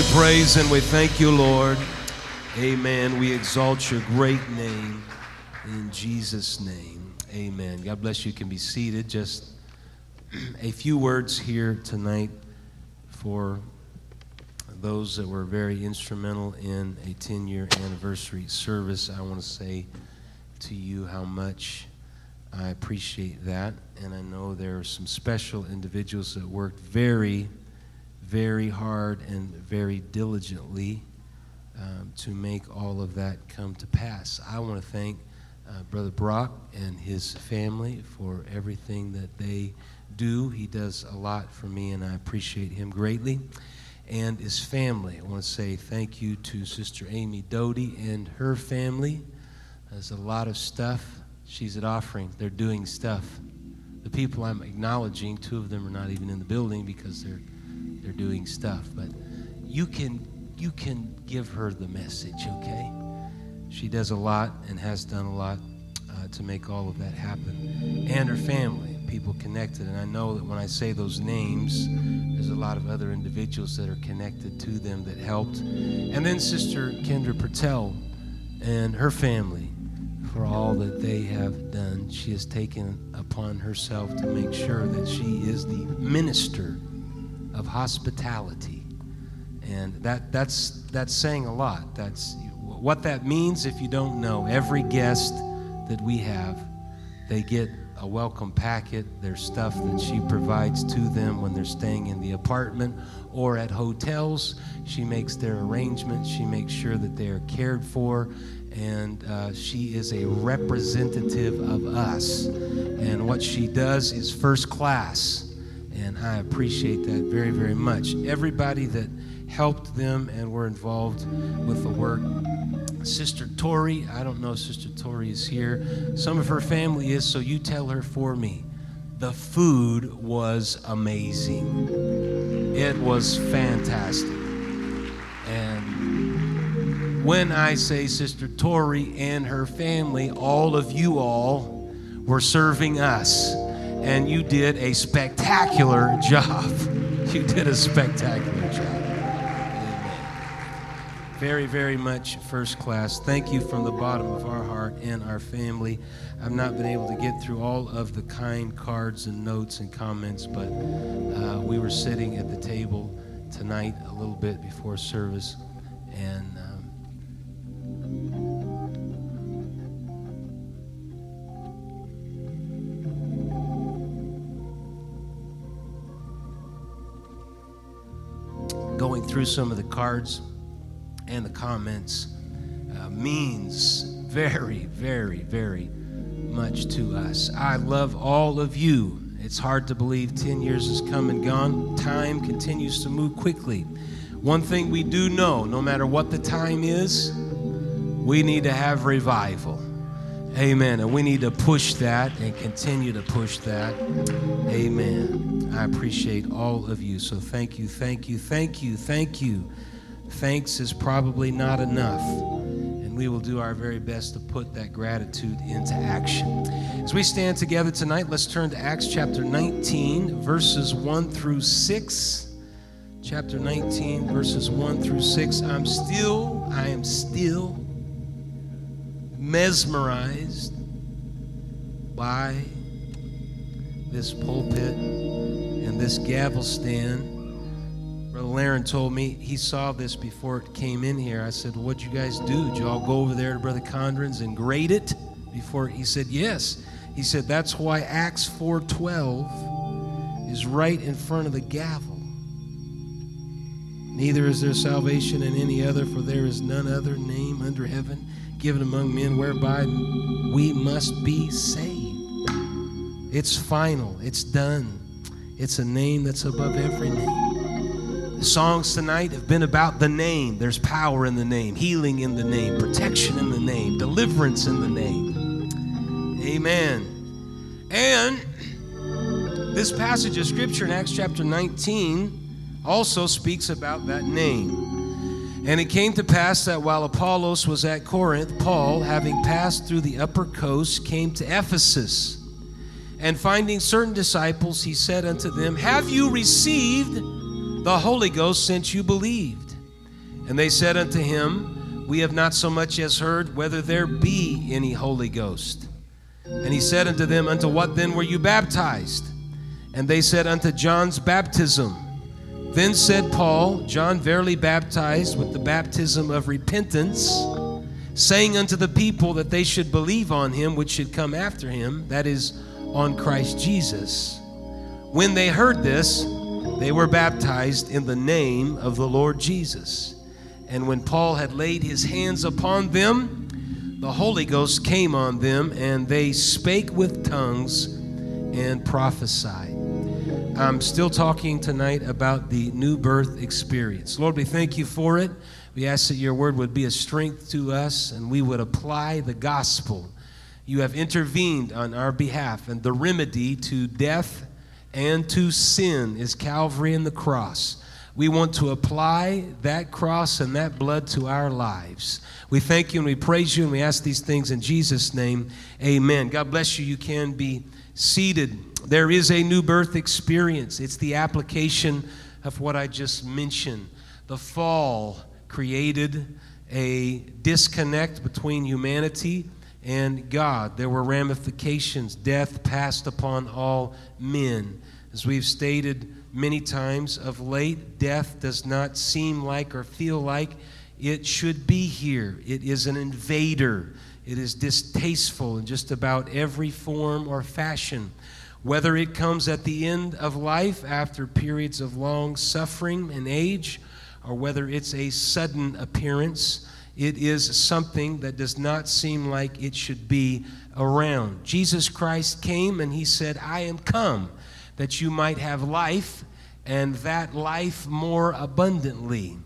you praise and we thank you, Lord. Amen. We exalt your great name in Jesus' name. Amen. God bless you. You can be seated. Just a few words here tonight for those that were very instrumental in a 10 year anniversary service. I want to say to you how much I appreciate that. And I know there are some special individuals that worked very very hard and very diligently um, to make all of that come to pass. I want to thank uh, Brother Brock and his family for everything that they do. He does a lot for me, and I appreciate him greatly. And his family. I want to say thank you to Sister Amy Doty and her family. There's a lot of stuff. She's at offering. They're doing stuff. The people I'm acknowledging, two of them are not even in the building because they're they're doing stuff. But you can you can give her the message, okay? She does a lot and has done a lot uh, to make all of that happen, and her family, people connected. And I know that when I say those names, there's a lot of other individuals that are connected to them that helped. And then Sister Kendra Patel and her family for all that they have done. She has taken upon herself to make sure that she is the minister of hospitality. And that, that's, that's saying a lot. That's what that means if you don't know. Every guest that we have, they get a welcome packet. There's stuff that she provides to them when they're staying in the apartment or at hotels. She makes their arrangements. She makes sure that they are cared for. And uh, she is a representative of us. And what she does is first class and I appreciate that very, very much. Everybody that helped them and were involved with the work. Sister Tori, I don't know if Sister Tori is here. Some of her family is, so you tell her for me. The food was amazing. It was fantastic. And when I say Sister Tori and her family, all of you all were serving us and you did a spectacular job. You did a spectacular job. Amen. Very, very much first class. Thank you from the bottom of our heart and our family. I've not been able to get through all of the kind cards and notes and comments, but uh, we were sitting at the table tonight a little bit before service, and going through some of the cards and the comments uh, means very, very, very much to us. I love all of you. It's hard to believe 10 years has come and gone. Time continues to move quickly. One thing we do know no matter what the time is, we need to have revival. Amen. And we need to push that and continue to push that. Amen. I appreciate all of you. So thank you, thank you, thank you, thank you. Thanks is probably not enough. And we will do our very best to put that gratitude into action. As we stand together tonight, let's turn to Acts chapter 19, verses 1 through 6. Chapter 19, verses 1 through 6. I'm still, I am still mesmerized by this pulpit and this gavel stand. Brother Laren told me he saw this before it came in here. I said, What'd you guys do? Did y'all go over there to Brother Condren's and grade it before? He said, Yes. He said, That's why Acts 4.12 is right in front of the gavel. Neither is there salvation in any other, for there is none other name under heaven given among men whereby we must be saved. It's final, it's done. It's a name that's above every name. The songs tonight have been about the name. There's power in the name, healing in the name, protection in the name, deliverance in the name. Amen. And this passage of scripture in Acts chapter 19 also speaks about that name. And it came to pass that while Apollos was at Corinth, Paul, having passed through the upper coast, came to Ephesus. And finding certain disciples, he said unto them, Have you received the Holy Ghost since you believed? And they said unto him, We have not so much as heard whether there be any Holy Ghost. And he said unto them, Unto what then were you baptized? And they said, Unto John's baptism. Then said Paul, John verily baptized with the baptism of repentance, saying unto the people that they should believe on him which should come after him, that is, on Christ Jesus. When they heard this, they were baptized in the name of the Lord Jesus. And when Paul had laid his hands upon them, the Holy Ghost came on them, and they spake with tongues and prophesied. I'm still talking tonight about the new birth experience. Lord, we thank you for it. We ask that your word would be a strength to us and we would apply the gospel. You have intervened on our behalf, and the remedy to death and to sin is Calvary and the cross. We want to apply that cross and that blood to our lives. We thank you and we praise you and we ask these things in Jesus' name. Amen. God bless you. You can be seated. There is a new birth experience, it's the application of what I just mentioned. The fall created a disconnect between humanity and God. There were ramifications. Death passed upon all men. As we've stated many times of late, death does not seem like or feel like it should be here. It is an invader. It is distasteful in just about every form or fashion. Whether it comes at the end of life after periods of long suffering and age, or whether it's a sudden appearance, it is something that does not seem like it should be around. Jesus Christ came and he said, I am come that you might have life and that life more abundantly.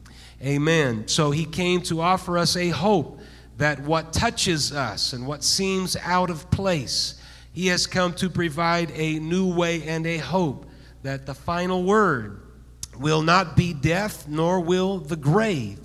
Amen. So he came to offer us a hope that what touches us and what seems out of place, he has come to provide a new way and a hope that the final word will not be death, nor will the grave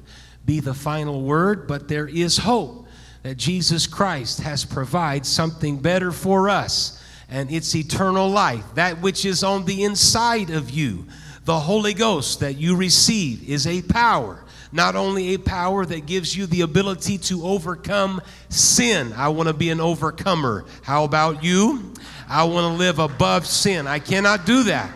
be the final word, but there is hope that Jesus Christ has provided something better for us, and it's eternal life, that which is on the inside of you. The Holy Ghost that you receive is a power, not only a power that gives you the ability to overcome sin. I want to be an overcomer. How about you? I want to live above sin. I cannot do that.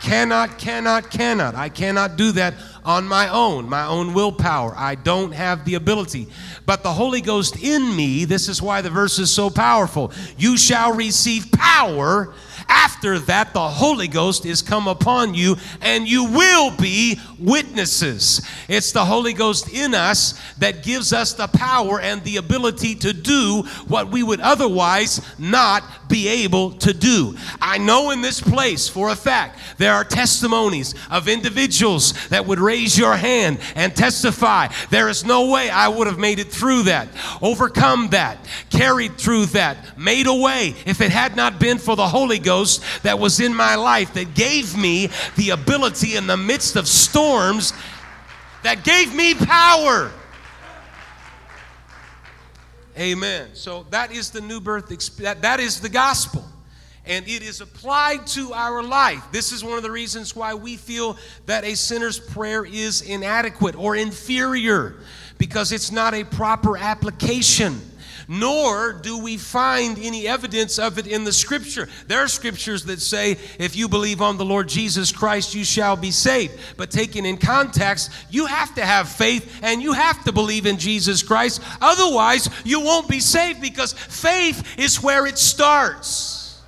Cannot, cannot, cannot. I cannot do that on my own, my own willpower. I don't have the ability. But the Holy Ghost in me, this is why the verse is so powerful. You shall receive power after that, the Holy Ghost is come upon you, and you will be witnesses. It's the Holy Ghost in us that gives us the power and the ability to do what we would otherwise not be able to do. I know in this place for a fact there are testimonies of individuals that would raise your hand and testify. There is no way I would have made it through that, overcome that, carried through that, made a way if it had not been for the Holy Ghost Ghost that was in my life that gave me the ability in the midst of storms, that gave me power. Amen. So that is the new birth, that, that is the gospel. And it is applied to our life. This is one of the reasons why we feel that a sinner's prayer is inadequate or inferior because it's not a proper application nor do we find any evidence of it in the scripture. There are scriptures that say, if you believe on the Lord Jesus Christ, you shall be saved. But taken in context, you have to have faith and you have to believe in Jesus Christ. Otherwise, you won't be saved because faith is where it starts.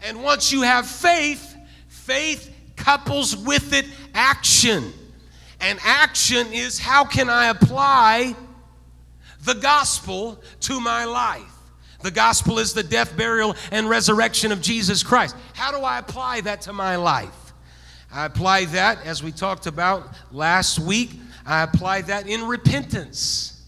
And once you have faith, faith couples with it action. And action is how can I apply the gospel to my life. The gospel is the death, burial, and resurrection of Jesus Christ. How do I apply that to my life? I apply that, as we talked about last week, I apply that in repentance.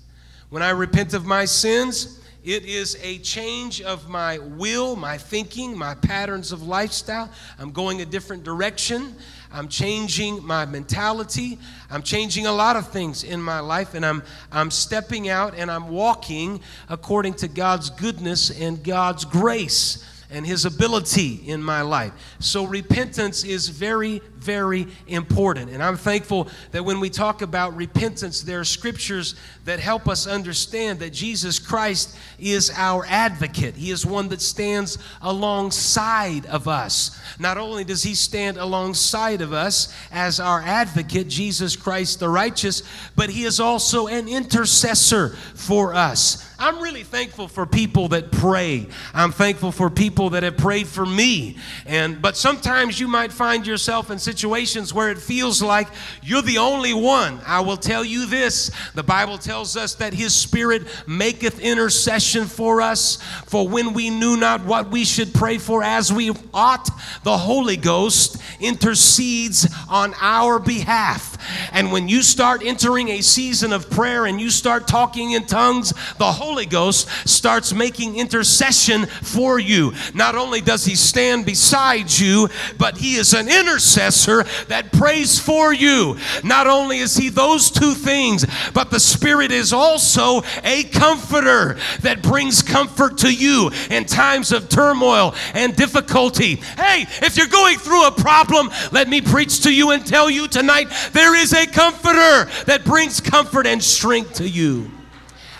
When I repent of my sins, it is a change of my will, my thinking, my patterns of lifestyle. I'm going a different direction. I'm changing my mentality. I'm changing a lot of things in my life, and I'm, I'm stepping out and I'm walking according to God's goodness and God's grace and His ability in my life. So, repentance is very, very important. And I'm thankful that when we talk about repentance, there are scriptures that help us understand that Jesus Christ is our advocate. He is one that stands alongside of us. Not only does he stand alongside of us as our advocate, Jesus Christ the righteous, but he is also an intercessor for us. I'm really thankful for people that pray. I'm thankful for people that have prayed for me. And but sometimes you might find yourself in situations where it feels like you're the only one. I will tell you this. The Bible tells us that his spirit maketh intercession for us for when we knew not what we should pray for as we ought, the Holy Ghost intercedes on our behalf. And when you start entering a season of prayer and you start talking in tongues, the Holy Ghost starts making intercession for you. Not only does He stand beside you, but He is an intercessor that prays for you. Not only is He those two things, but the Spirit is also a comforter that brings comfort to you in times of turmoil and difficulty. Hey, if you're going through a problem, let me preach to you and tell you tonight there is a comforter that brings comfort and strength to you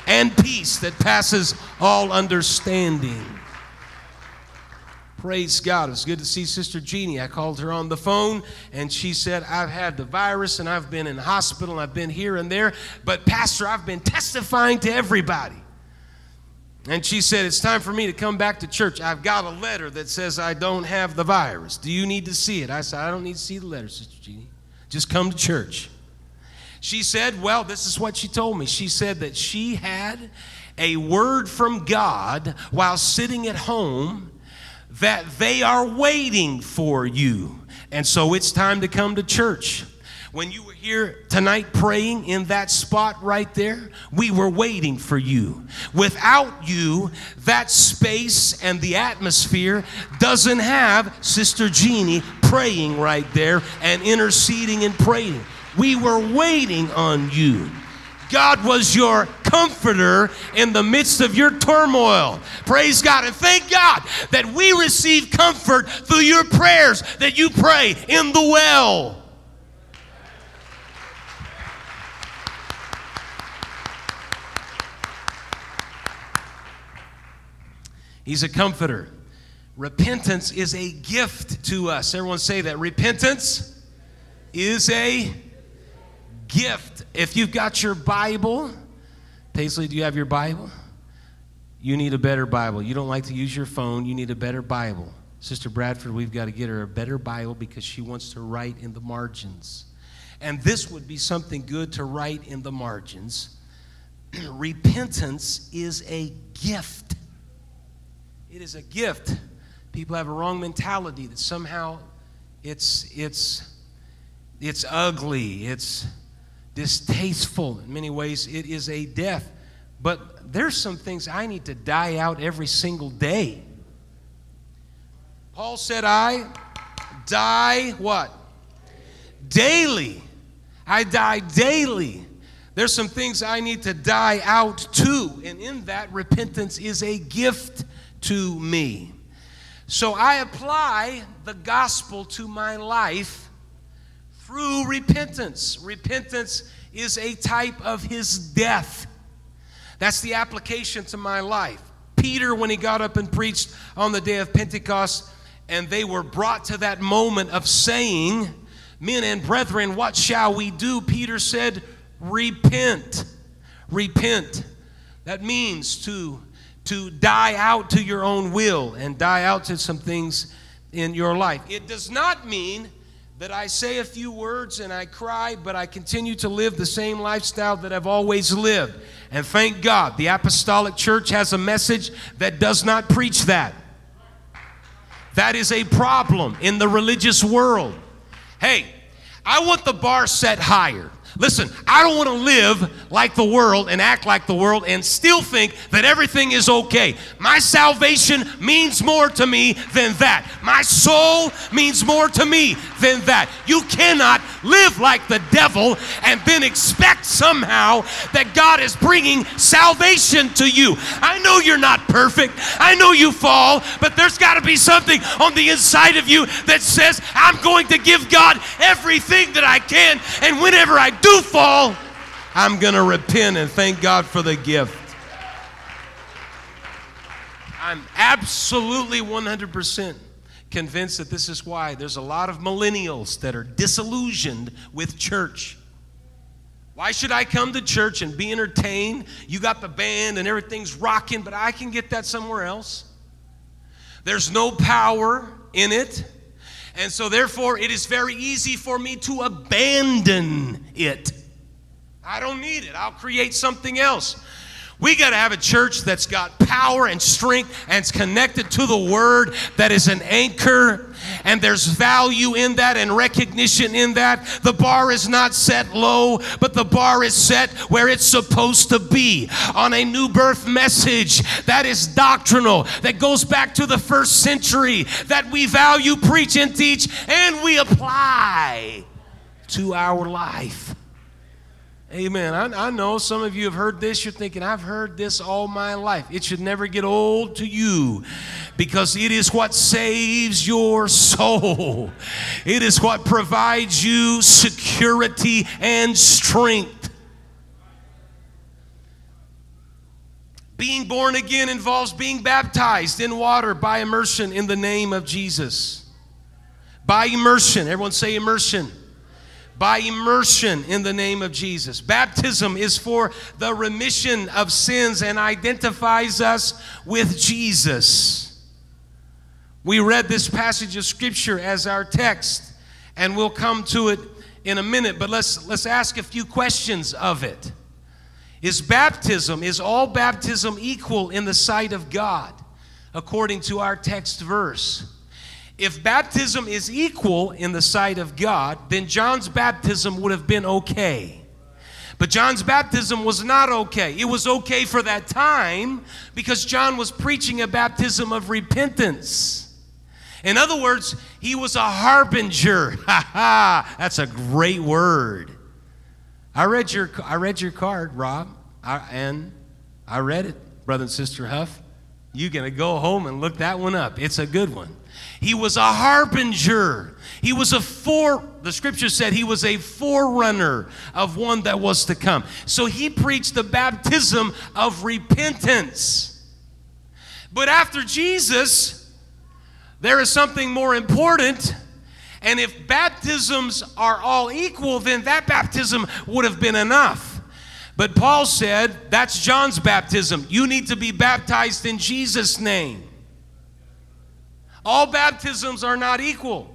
and peace that passes all understanding. Praise God. It was good to see Sister Jeannie. I called her on the phone and she said, I've had the virus and I've been in hospital and I've been here and there, but Pastor, I've been testifying to everybody. And she said, It's time for me to come back to church. I've got a letter that says I don't have the virus. Do you need to see it? I said, I don't need to see the letter, Sister Jeannie. Just come to church. She said, Well, this is what she told me. She said that she had a word from God while sitting at home that they are waiting for you. And so it's time to come to church. When you were here tonight praying in that spot right there, we were waiting for you. Without you, that space and the atmosphere doesn't have Sister Jeannie praying right there and interceding and praying. We were waiting on you. God was your comforter in the midst of your turmoil. Praise God. And thank God that we receive comfort through your prayers that you pray in the well. He's a comforter. Repentance is a gift to us. Everyone say that. Repentance is a gift. If you've got your Bible, Paisley, do you have your Bible? You need a better Bible. You don't like to use your phone, you need a better Bible. Sister Bradford, we've got to get her a better Bible because she wants to write in the margins. And this would be something good to write in the margins. Repentance is a gift. It is a gift. People have a wrong mentality that somehow it's it's it's ugly. It's distasteful in many ways. It is a death. But there's some things I need to die out every single day. Paul said, I die what? Daily. I die daily. There's some things I need to die out too. And in that, repentance is a gift to me. So I apply the gospel to my life through repentance. Repentance is a type of his death. That's the application to my life. Peter, when he got up and preached on the day of Pentecost, and they were brought to that moment of saying, Men and brethren, what shall we do? Peter said, Repent. Repent. That means to, to die out to your own will and die out to some things in your life. It does not mean that I say a few words and I cry, but I continue to live the same lifestyle that I've always lived. And thank God, the Apostolic Church has a message that does not preach that. That is a problem in the religious world. Hey, I want the bar set higher. Listen, I don't want to live like the world and act like the world and still think that everything is okay. My salvation means more to me than that. My soul means more to me than that. You cannot live like the devil and then expect somehow that God is bringing salvation to you. I know you're not perfect. I know you fall, but there's got to be something on the inside of you that says, I'm going to give God everything that I can. And whenever I do fall, I'm going to repent and thank God for the gift. I'm absolutely 100% convinced that this is why there's a lot of millennials that are disillusioned with church. Why should I come to church and be entertained? You got the band and everything's rocking, but I can get that somewhere else. There's no power in it. And so, therefore, it is very easy for me to abandon it. I don't need it. I'll create something else. We got to have a church that's got power and strength and it's connected to the word that is an anchor and there's value in that and recognition in that. The bar is not set low, but the bar is set where it's supposed to be on a new birth message that is doctrinal, that goes back to the first century, that we value, preach, and teach, and we apply to our life. Amen. I, I, know some of you have heard this. You're thinking, I've heard this all my life. It should never get old to you because it is what saves your soul, it is what provides you security and strength. Being born again involves being baptized in water by immersion in the name of Jesus. By immersion. Everyone say immersion by immersion in the name of Jesus. Baptism is for the remission of sins and identifies us with Jesus. We read this passage of scripture as our text, and we'll come to it in a minute, but let's, let's ask a few questions of it. Is baptism, is all baptism equal in the sight of God, according to our text verse? If baptism is equal in the sight of God, then John's baptism would have been okay. But John's baptism was not okay. It was okay for that time because John was preaching a baptism of repentance. In other words, he was a harbinger. Ha ha! That's a great word. I read your I read your card, Rob, and I read it, brother and sister Huff. You're gonna go home and look that one up. It's a good one. He was a harbinger. He was a fore, the scripture said he was a forerunner of one that was to come. So he preached the baptism of repentance. But after Jesus, there is something more important. And if baptisms are all equal, then that baptism would have been enough. But Paul said, that's John's baptism. You need to be baptized in Jesus' name. All baptisms are not equal.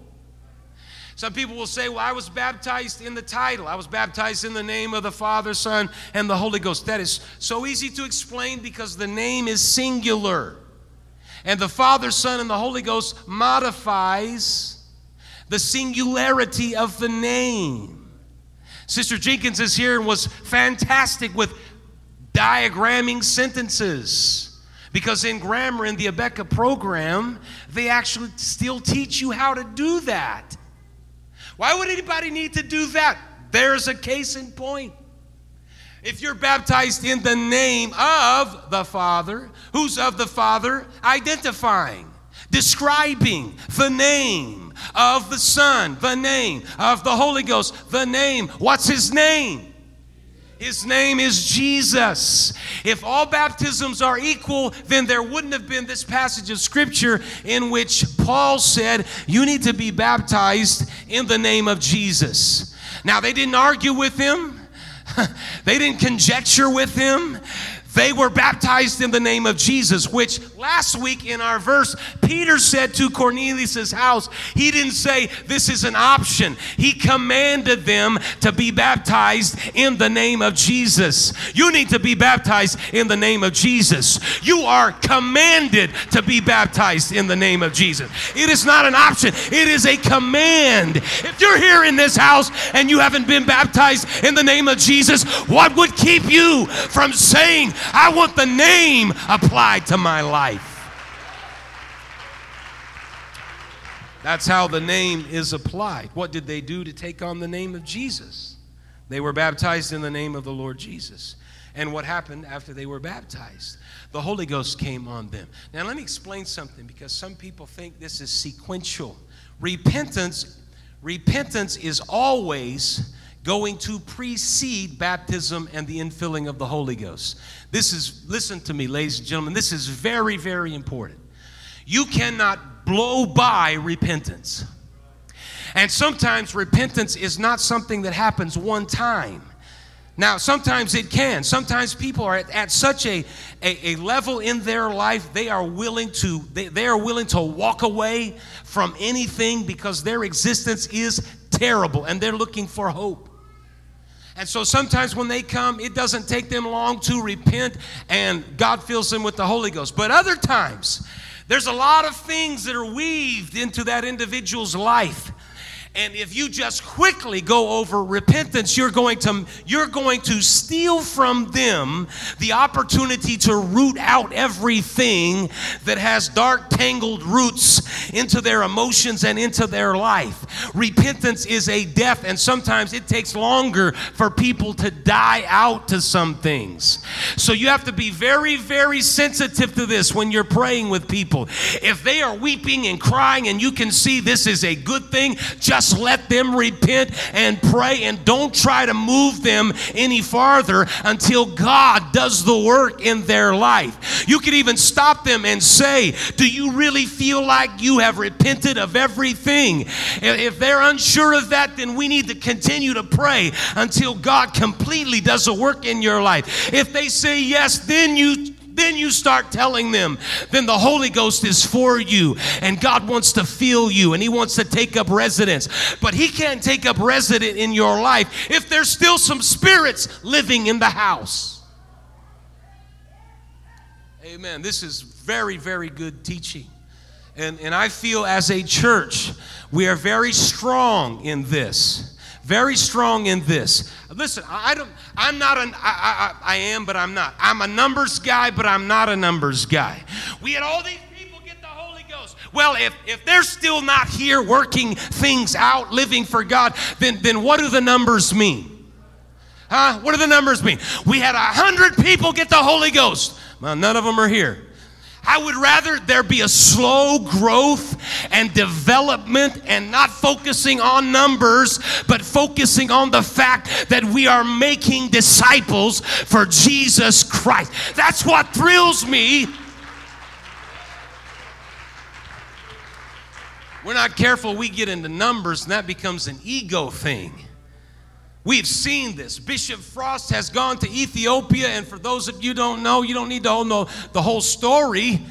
Some people will say, Well, I was baptized in the title. I was baptized in the name of the Father, Son, and the Holy Ghost. That is so easy to explain because the name is singular. And the Father, Son, and the Holy Ghost modifies the singularity of the name. Sister Jenkins is here and was fantastic with diagramming sentences. Because in grammar, in the Abeka program, they actually still teach you how to do that. Why would anybody need to do that? There's a case in point. If you're baptized in the name of the Father, who's of the Father? Identifying, describing the name of the Son, the name of the Holy Ghost, the name. What's his name? His name is Jesus. If all baptisms are equal, then there wouldn't have been this passage of scripture in which Paul said, You need to be baptized in the name of Jesus. Now, they didn't argue with him, they didn't conjecture with him. They were baptized in the name of Jesus, which last week in our verse, Peter said to Cornelius' house, he didn't say this is an option. He commanded them to be baptized in the name of Jesus. You need to be baptized in the name of Jesus. You are commanded to be baptized in the name of Jesus. It is not an option, it is a command. If you're here in this house and you haven't been baptized in the name of Jesus, what would keep you from saying, I want the name applied to my life. That's how the name is applied. What did they do to take on the name of Jesus? They were baptized in the name of the Lord Jesus. And what happened after they were baptized? The Holy Ghost came on them. Now, let me explain something because some people think this is sequential. Repentance, repentance is always going to precede baptism and the infilling of the Holy Ghost. This is, listen to me, ladies and gentlemen, this is very, very important. You cannot blow by repentance. And sometimes repentance is not something that happens one time. Now, sometimes it can. Sometimes people are at, at such a, a, a, level in their life, they are willing to, they, they are willing to walk away from anything because their existence is terrible and they're looking for hope. And so sometimes when they come, it doesn't take them long to repent and God fills them with the Holy Ghost. But other times, there's a lot of things that are weaved into that individual's life and if you just quickly go over repentance, you're going to you're going to steal from them the opportunity to root out everything that has dark tangled roots into their emotions and into their life. Repentance is a death and sometimes it takes longer for people to die out to some things. So you have to be very very sensitive to this when you're praying with people. If they are weeping and crying and you can see this is a good thing, just just let them repent and pray and don't try to move them any farther until God does the work in their life. You could even stop them and say, Do you really feel like you have repented of everything? If they're unsure of that, then we need to continue to pray until God completely does a work in your life. If they say yes, then you then you start telling them, then the Holy Ghost is for you and God wants to fill you and He wants to take up residence. But He can't take up residence in your life if there's still some spirits living in the house. Amen. This is very, very good teaching. And, and I feel as a church, we are very strong in this very strong in this. Listen, I don't, I'm not an, I, I, I am, but I'm not. I'm a numbers guy, but I'm not a numbers guy. We had all these people get the Holy Ghost. Well, if, if they're still not here working things out, living for God, then, then what do the numbers mean? Huh? What do the numbers mean? We had a hundred people get the Holy Ghost. Well, none of them are here. I would rather there be a slow growth and development and not focusing on numbers, but focusing on the fact that we are making disciples for Jesus Christ. That's what thrills me. We're not careful, we get into numbers, and that becomes an ego thing. We've seen this. Bishop Frost has gone to Ethiopia, and for those of you don't know, you don't need to know the whole story.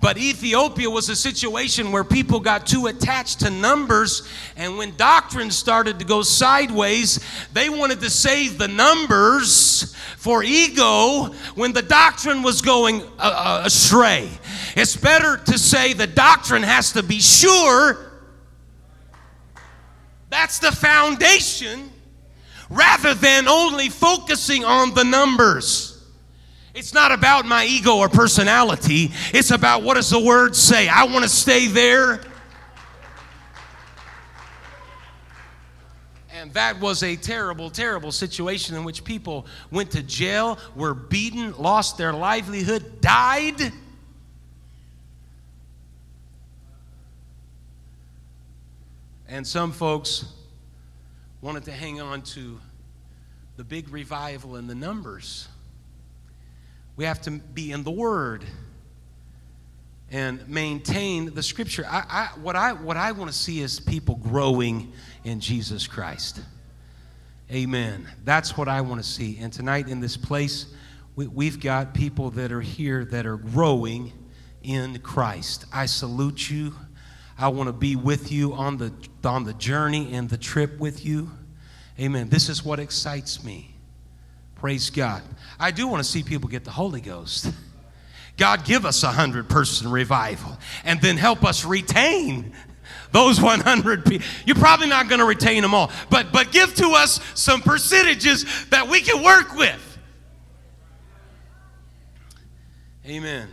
But Ethiopia was a situation where people got too attached to numbers, and when doctrine started to go sideways, they wanted to save the numbers for ego when the doctrine was going uh, uh astray. It's better to say the doctrine has to be sure. That's the foundation rather than only focusing on the numbers. It's not about my ego or personality. It's about what does the word say? I want to stay there. And that was a terrible, terrible situation in which people went to jail, were beaten, lost their livelihood, died. And some folks wanted to hang on to the big revival and the numbers. We have to be in the Word and maintain the Scripture. I, I, what I, what I want to see is people growing in Jesus Christ. Amen. That's what I want to see. And tonight in this place, we, we've got people that are here that are growing in Christ. I salute you. I want to be with you on the, on the journey and the trip with you. Amen. This is what excites me. Praise God. I do want to see people get the Holy Ghost. God, give us a hundred person revival and then help us retain those 100 people. You're probably not going to retain them all, but, but give to us some percentages that we can work with. Amen.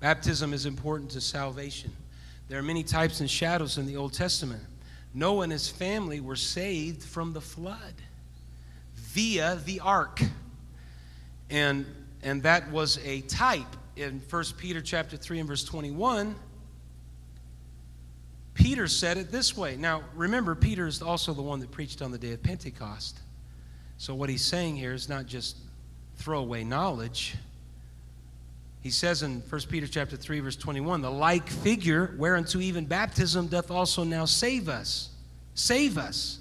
Baptism is important to salvation. There are many types and shadows in the Old Testament. Noah and his family were saved from the flood via the ark. And, and that was a type in 1 Peter chapter 3 and verse 21 Peter said it this way. Now, remember, Peter is also the one that preached on the day of Pentecost. So, what he's saying here is not just throwaway knowledge. He says in 1 Peter chapter 3, verse 21, the like figure whereunto even baptism doth also now save us. Save us.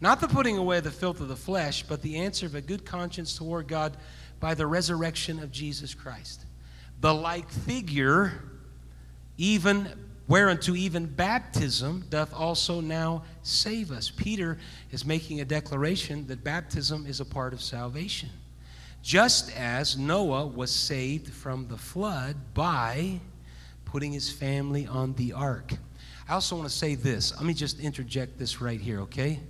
Not the putting away of the filth of the flesh, but the answer of a good conscience toward God by the resurrection of Jesus Christ. The like figure, even whereunto even baptism doth also now save us. Peter is making a declaration that baptism is a part of salvation. Just as Noah was saved from the flood by putting his family on the ark. I also want to say this. Let me just interject this right here, okay?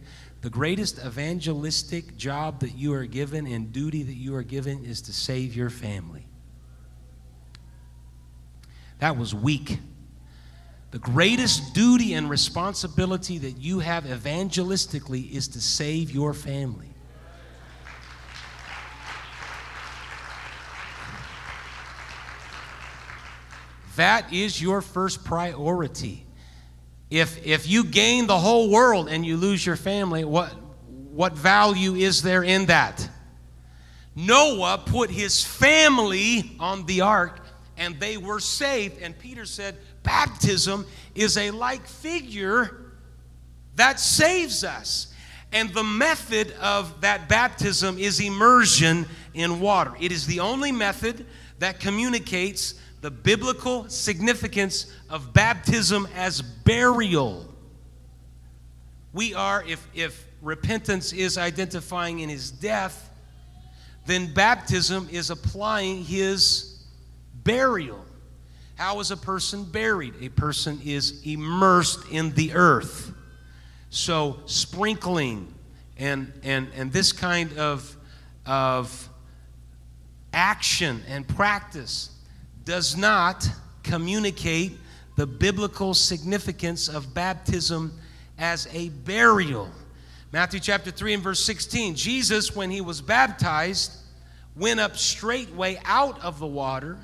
The greatest evangelistic job that you are given and duty that you are given is to save your family. That was weak the greatest duty and responsibility that you have evangelistically is to save your family. That is your first priority. If, if you gain the whole world and you lose your family, what, what value is there in that? Noah put his family on the ark and they were saved. And Peter said, baptism is a like figure that saves us. And the method of that baptism is immersion in water. It is the only method that communicates the biblical significance of baptism as burial. We are, if, if repentance is identifying in his death, then baptism is applying his burial. How is a person buried? A person is immersed in the earth. So, sprinkling and, and, and this kind of, of action and practice does not communicate the biblical significance of baptism as a burial. Matthew chapter 3 and verse 16 Jesus, when he was baptized, went up straightway out of the water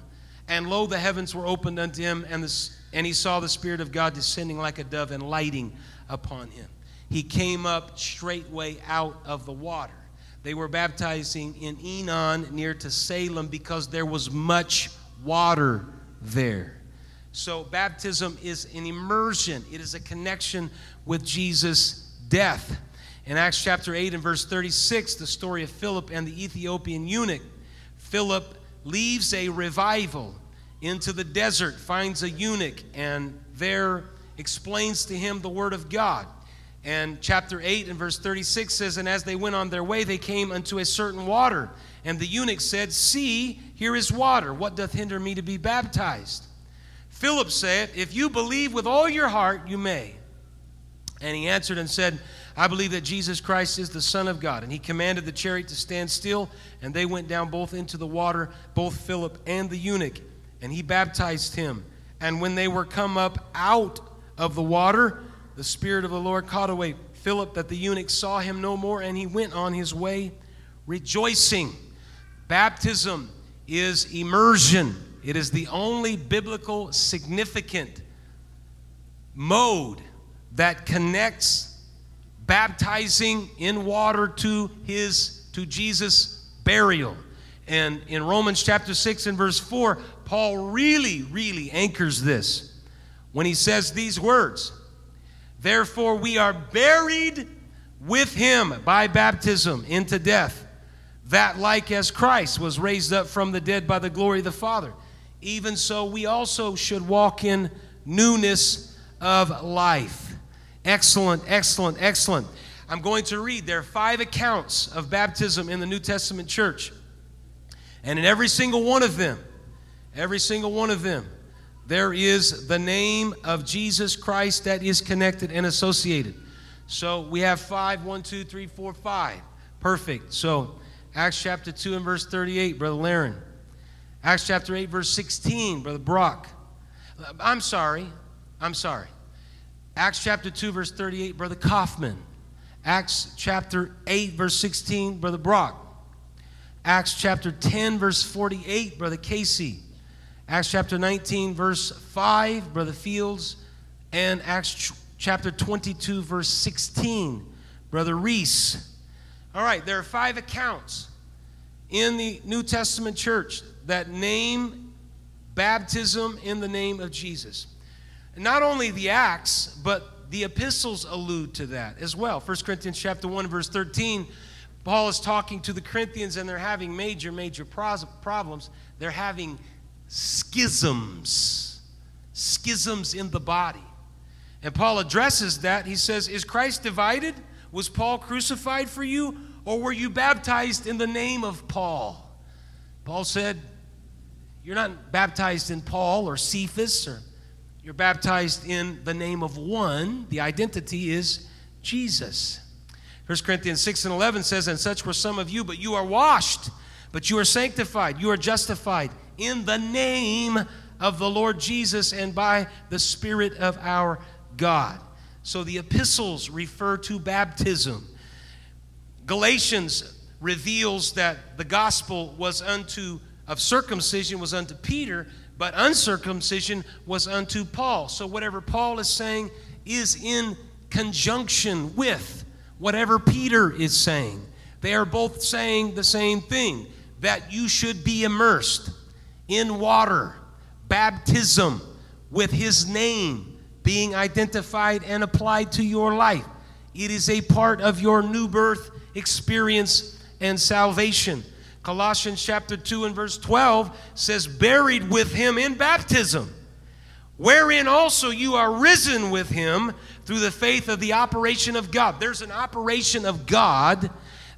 and lo, the heavens were opened unto him, and, the, and he saw the Spirit of God descending like a dove and lighting upon him. He came up straightway out of the water. They were baptizing in Aenon near to Salem because there was much water there. So, baptism is an immersion, it is a connection with Jesus' death. In Acts chapter 8 and verse 36, the story of Philip and the Ethiopian eunuch, Philip leaves a revival into the desert, finds a eunuch, and there explains to him the word of God. And chapter 8 and verse 36 says, And as they went on their way, they came unto a certain water. And the eunuch said, See, here is water. What doth hinder me to be baptized? Philip said, If you believe with all your heart, you may. And he answered and said, I believe that Jesus Christ is the Son of God. And he commanded the chariot to stand still, and they went down both into the water, both Philip and the eunuch and he baptized him. And when they were come up out of the water, the Spirit of the Lord caught away Philip, that the eunuch saw him no more, and he went on his way rejoicing. Baptism is immersion, it is the only biblical significant mode that connects baptizing in water to his to Jesus burial. And in Romans chapter 6 and verse 4, Paul really, really anchors this when he says these words Therefore, we are buried with him by baptism into death, that like as Christ was raised up from the dead by the glory of the Father, even so we also should walk in newness of life. Excellent, excellent, excellent. I'm going to read. There are five accounts of baptism in the New Testament church. And in every single one of them, every single one of them, there is the name of Jesus Christ that is connected and associated. So we have five, one, two, three, four, five. Perfect. So Acts chapter 2 and verse 38, Brother Laren. Acts chapter 8, verse 16, Brother Brock. I'm sorry. I'm sorry. Acts chapter 2, verse 38, Brother Kaufman. Acts chapter 8, verse 16, Brother Brock. Acts chapter 10, verse 48, Brother Casey. Acts chapter 19, verse 5, Brother Fields. And Acts ch- chapter 22, verse 16, Brother Reese. All right, there are five accounts in the New Testament church that name baptism in the name of Jesus. Not only the Acts, but the epistles allude to that as well. 1 Corinthians chapter 1 verse 13, Paul is talking to the Corinthians and they're having major major problems. They're having schisms. Schisms in the body. And Paul addresses that. He says, "Is Christ divided? Was Paul crucified for you or were you baptized in the name of Paul?" Paul said, You're not baptized in Paul or Cephas or you're baptized in the name of one. The identity is Jesus. 1 Corinthians 6 and 11 says, And such were some of you, but you are washed, but you are sanctified, you are justified in the name of the Lord Jesus and by the Spirit of our God. So the epistles refer to baptism. Galatians reveals that the gospel was unto of circumcision was unto Peter, but uncircumcision was unto Paul. So whatever Paul is saying is in conjunction with whatever Peter is saying. They are both saying the same thing that you should be immersed in water, baptism with his name being identified and applied to your life. It is a part of your new birth experience and salvation. Colossians chapter 2 and verse 12 says, Buried with him in baptism, wherein also you are risen with him through the faith of the operation of God. There's an operation of God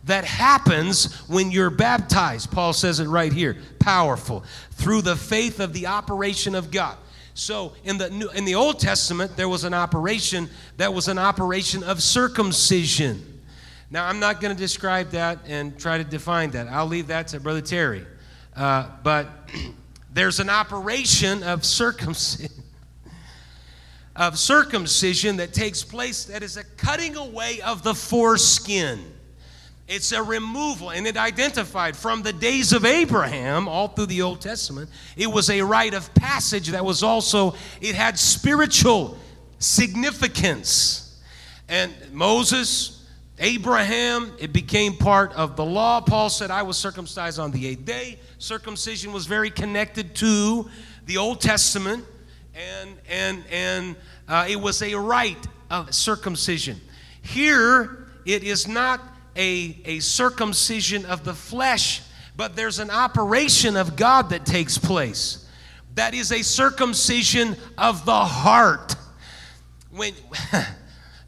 that happens when you're baptized. Paul says it right here powerful. Through the faith of the operation of God. So in the New, in the Old Testament, there was an operation that was an operation of circumcision. Now, I'm not going to describe that and try to define that. I'll leave that to Brother Terry. Uh, but there's an operation of circumcision. Of circumcision that takes place that is a cutting away of the foreskin. It's a removal, and it identified from the days of Abraham, all through the Old Testament. It was a rite of passage that was also, it had spiritual significance. And Moses, Abraham, it became part of the law. Paul said, I was circumcised on the eighth day. Circumcision was very connected to the Old Testament, and, and, and uh, it was a rite of circumcision. Here, it is not a, a circumcision of the flesh, but there's an operation of God that takes place. That is a circumcision of the heart. When.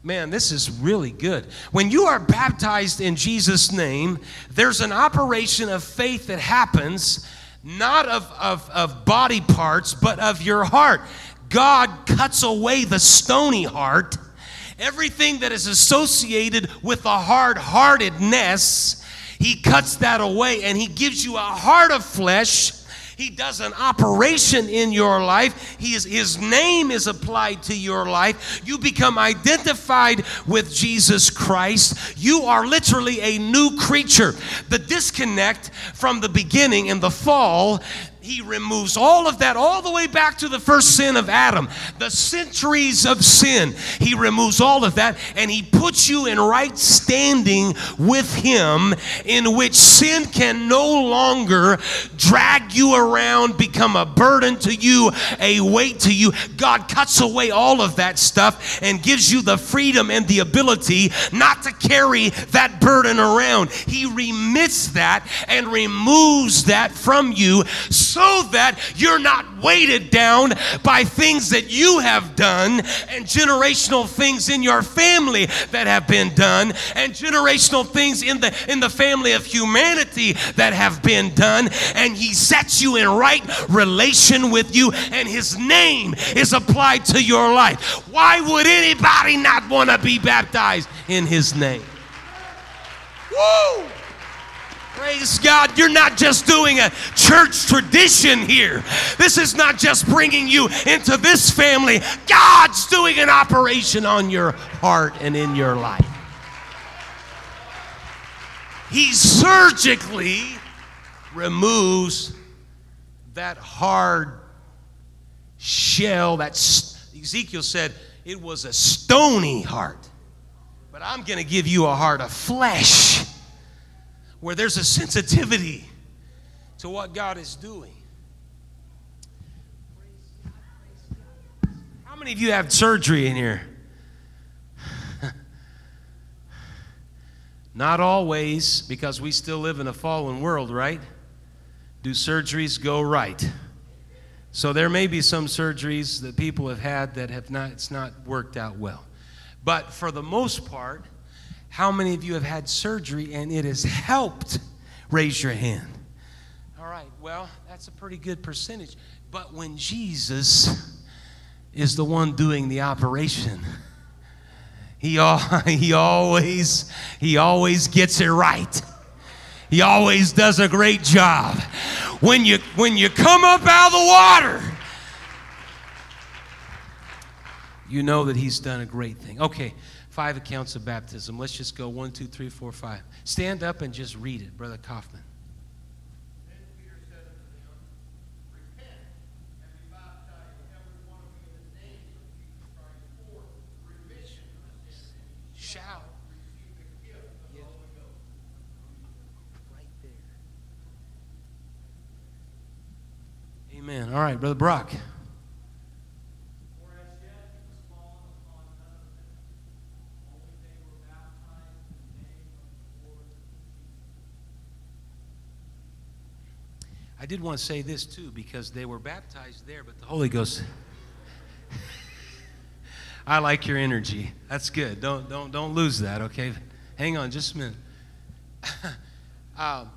Man, this is really good. When you are baptized in Jesus' name, there's an operation of faith that happens, not of, of, of body parts, but of your heart. God cuts away the stony heart, everything that is associated with a hard heartedness. He cuts that away and He gives you a heart of flesh he does an operation in your life. He is, his name is applied to your life. You become identified with Jesus Christ. You are literally a new creature. The disconnect from the beginning in the fall he removes all of that, all the way back to the first sin of Adam, the centuries of sin. He removes all of that and he puts you in right standing with him, in which sin can no longer drag you around, become a burden to you, a weight to you. God cuts away all of that stuff and gives you the freedom and the ability not to carry that burden around. He remits that and removes that from you so that you're not weighted down by things that you have done and generational things in your family that have been done and generational things in the in the family of humanity that have been done. And he sets you in right relation with you and his name is applied to your life. Why would anybody not want to be baptized in his name? Woo! Praise God, you're not just doing a church tradition here. This is not just bringing you into this family. God's doing an operation on your heart and in your life. He surgically removes that hard shell that Ezekiel said it was a stony heart. But I'm going to give you a heart of flesh where there's a sensitivity to what God is doing. How many of you have surgery in here? Not always, because we still live in a fallen world, right? Do surgeries go right? So there may be some surgeries that people have had that have not it's not worked out well. But for the most part, how many of you have had surgery and it has helped? Raise your hand. All right, well, that's a pretty good percentage. But when Jesus is the one doing the operation, he, he always he always gets it right. He always does a great job. When you when you come up out of the water, you know that he's done a great thing. Okay, five accounts of baptism. Let's just go one, two, three, four, five. Stand up and just read it, Brother Kaufman. Amen. All right, Brother Brock. I did want to say this too because they were baptized there, but the Holy Ghost. I like your energy. That's good. Don't don't don't lose that. Okay, hang on just a minute. um,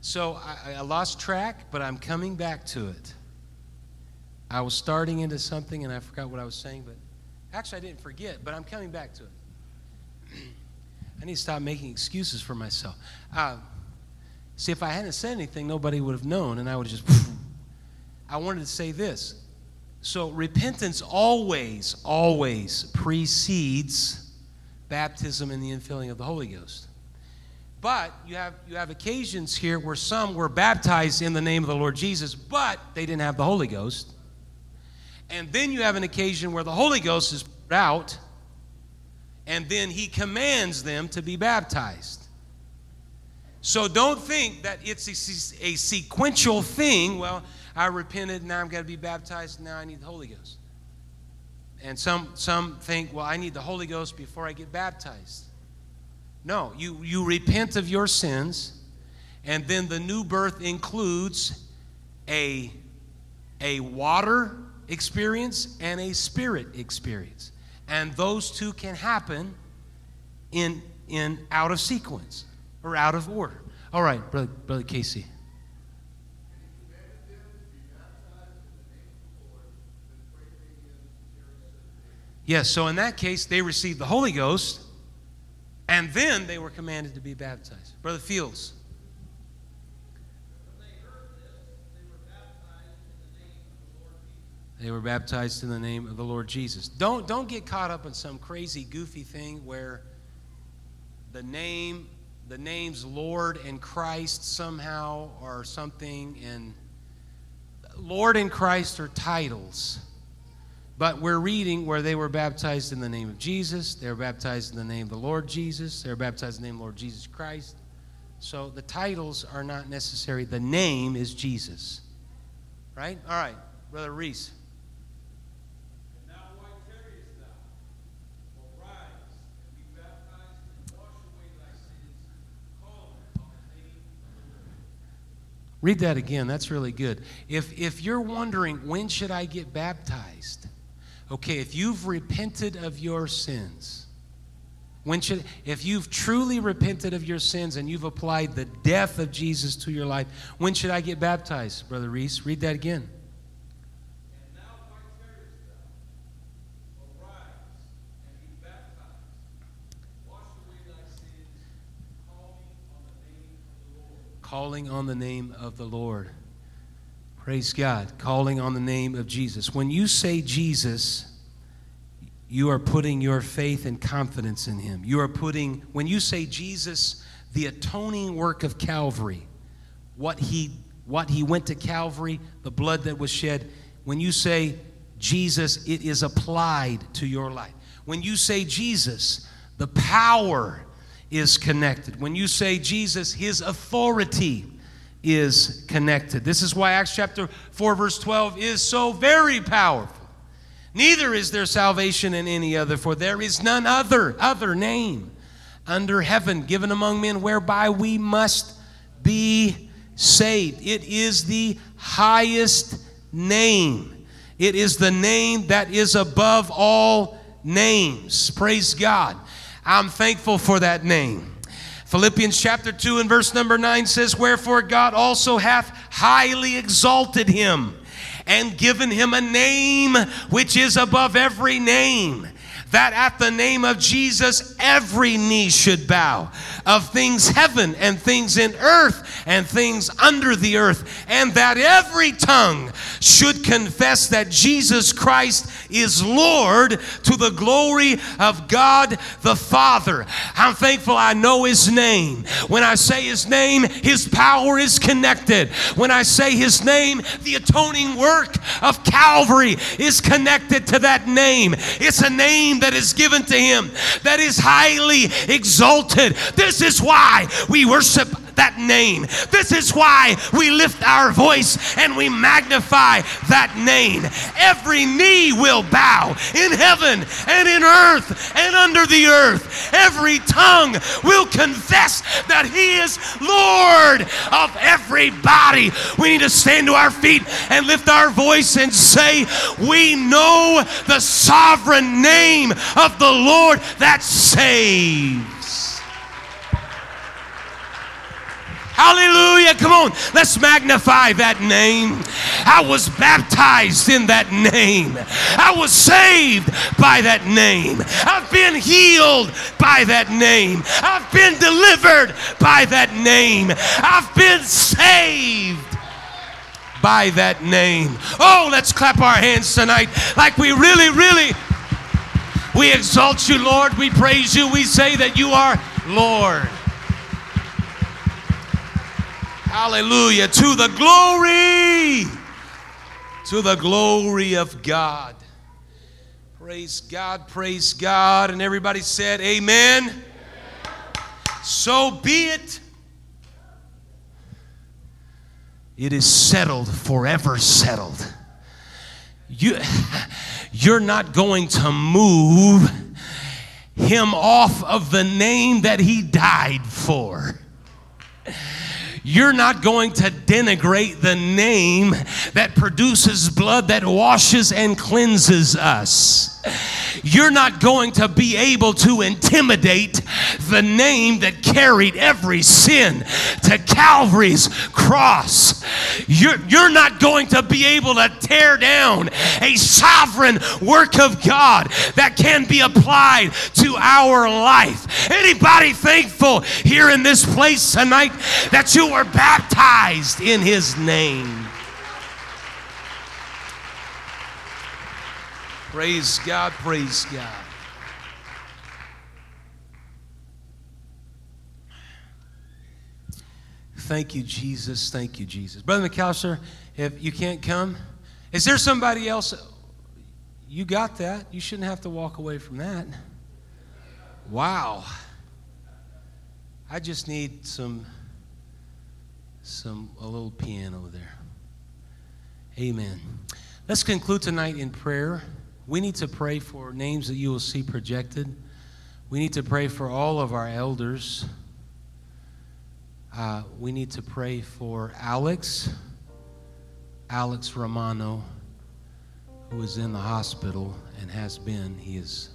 so I, I lost track, but I'm coming back to it. I was starting into something and I forgot what I was saying, but actually I didn't forget, but I'm coming back to it. I need to stop making excuses for myself. Uh, See, if I hadn't said anything, nobody would have known, and I would have just. I wanted to say this. So, repentance always, always precedes baptism and the infilling of the Holy Ghost. But you have, you have occasions here where some were baptized in the name of the Lord Jesus, but they didn't have the Holy Ghost. And then you have an occasion where the Holy Ghost is put out, and then he commands them to be baptized. So don't think that it's a, a sequential thing. Well, I repented, now I'm going to be baptized, now I need the Holy Ghost. And some, some think, well, I need the Holy Ghost before I get baptized. No, you, you repent of your sins, and then the new birth includes a, a water experience and a spirit experience. And those two can happen in, in out of sequence or out of order. All right, Brother, Brother Casey. Yes, so in that case, they received the Holy Ghost, and then they were commanded to be baptized. Brother Fields. They were baptized in the name of the Lord Jesus. Don't, don't get caught up in some crazy, goofy thing where the name the names Lord and Christ somehow are something, and Lord and Christ are titles. But we're reading where they were baptized in the name of Jesus, they were baptized in the name of the Lord Jesus, they were baptized in the name of Lord Jesus Christ. So the titles are not necessary. The name is Jesus. Right? All right, Brother Reese. Read that again. That's really good. If, if you're wondering, when should I get baptized? Okay, if you've repented of your sins, when should, if you've truly repented of your sins and you've applied the death of Jesus to your life, when should I get baptized, Brother Reese? Read that again. Calling on the name of the Lord. Praise God. Calling on the name of Jesus. When you say Jesus, you are putting your faith and confidence in Him. You are putting, when you say Jesus, the atoning work of Calvary, what He, what he went to Calvary, the blood that was shed, when you say Jesus, it is applied to your life. When you say Jesus, the power is connected. When you say Jesus, his authority is connected. This is why Acts chapter 4, verse 12 is so very powerful. Neither is there salvation in any other, for there is none other, other name under heaven given among men whereby we must be saved. It is the highest name. It is the name that is above all names. Praise God. I'm thankful for that name. Philippians chapter 2 and verse number 9 says, Wherefore God also hath highly exalted him and given him a name which is above every name that at the name of Jesus every knee should bow of things heaven and things in earth and things under the earth, and that every tongue should confess that Jesus Christ is Lord to the glory of God the Father. I'm thankful I know His name. When I say His name, His power is connected. When I say His name, the atoning work of Calvary is connected to that name. It's a name that is given to him that is highly exalted. This is why we worship that name. This is why we lift our voice and we magnify that name. Every knee will bow in heaven and in earth and under the earth. Every tongue will confess that He is Lord of everybody. We need to stand to our feet and lift our voice and say, We know the sovereign name of the Lord that saves. Hallelujah. Come on, let's magnify that name. I was baptized in that name. I was saved by that name. I've been healed by that name. I've been delivered by that name. I've been saved by that name. Oh, let's clap our hands tonight like we really, really. We exalt you, Lord. We praise you. We say that you are Lord. Hallelujah. To the glory, to the glory of God. Praise God, praise God. And everybody said, Amen. Amen. So be it. It is settled, forever settled. You, you're not going to move him off of the name that he died for. You're not going to denigrate the name that produces blood that washes and cleanses us. You're not going to be able to intimidate the name that carried every sin to Calvary's cross. You're, you're not going to be able to tear down a sovereign work of God that can be applied to our life. Anybody thankful here in this place tonight that you were baptized in His name? Praise God, praise God. Thank you, Jesus. Thank you, Jesus. Brother McAllister, if you can't come, is there somebody else? You got that. You shouldn't have to walk away from that. Wow. I just need some some a little piano there. Amen. Let's conclude tonight in prayer. We need to pray for names that you will see projected. We need to pray for all of our elders. Uh, we need to pray for Alex, Alex Romano, who is in the hospital and has been. He is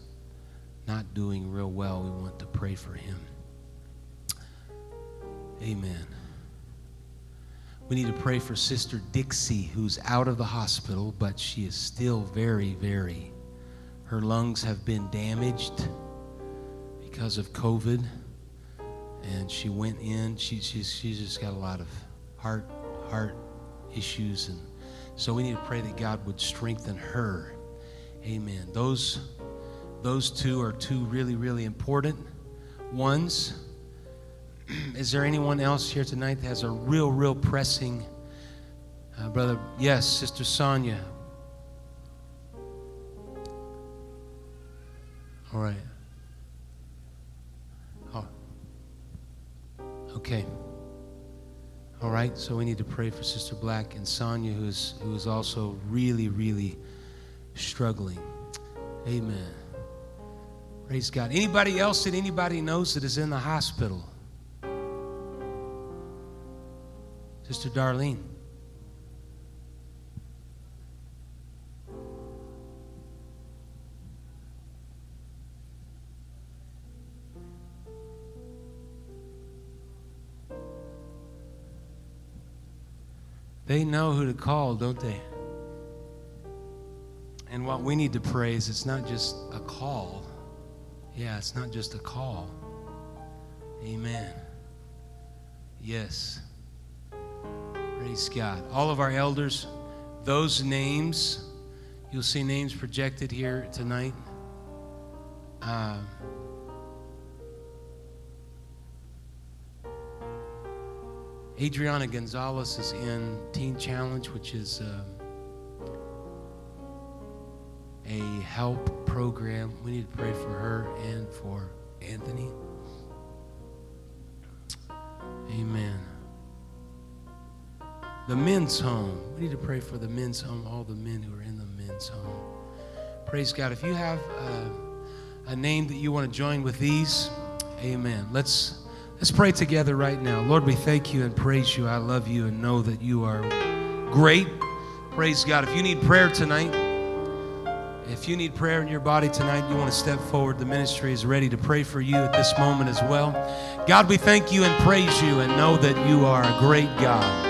not doing real well. We want to pray for him. Amen. We need to pray for Sister Dixie, who's out of the hospital, but she is still very, very. Her lungs have been damaged because of COVID, and she went in. She, she's, she's just got a lot of heart heart issues, and so we need to pray that God would strengthen her. Amen. Those those two are two really, really important ones. Is there anyone else here tonight that has a real, real pressing, uh, brother? Yes, Sister Sonia. All right. Oh. Okay. All right. So we need to pray for Sister Black and Sonia, who is who is also really, really struggling. Amen. Praise God. Anybody else that anybody knows that is in the hospital? Sister Darlene. They know who to call, don't they? And what we need to pray is it's not just a call. Yeah, it's not just a call. Amen. Yes. Praise God. All of our elders, those names, you'll see names projected here tonight. Uh, Adriana Gonzalez is in Teen Challenge, which is uh, a help program. We need to pray for her and for Anthony. Amen. The men's home. We need to pray for the men's home, all the men who are in the men's home. Praise God. If you have a, a name that you want to join with these, amen. Let's let's pray together right now. Lord, we thank you and praise you. I love you and know that you are great. Praise God. If you need prayer tonight, if you need prayer in your body tonight, you want to step forward, the ministry is ready to pray for you at this moment as well. God, we thank you and praise you and know that you are a great God.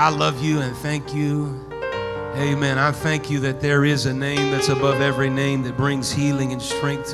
I love you and thank you. Amen. I thank you that there is a name that's above every name that brings healing and strength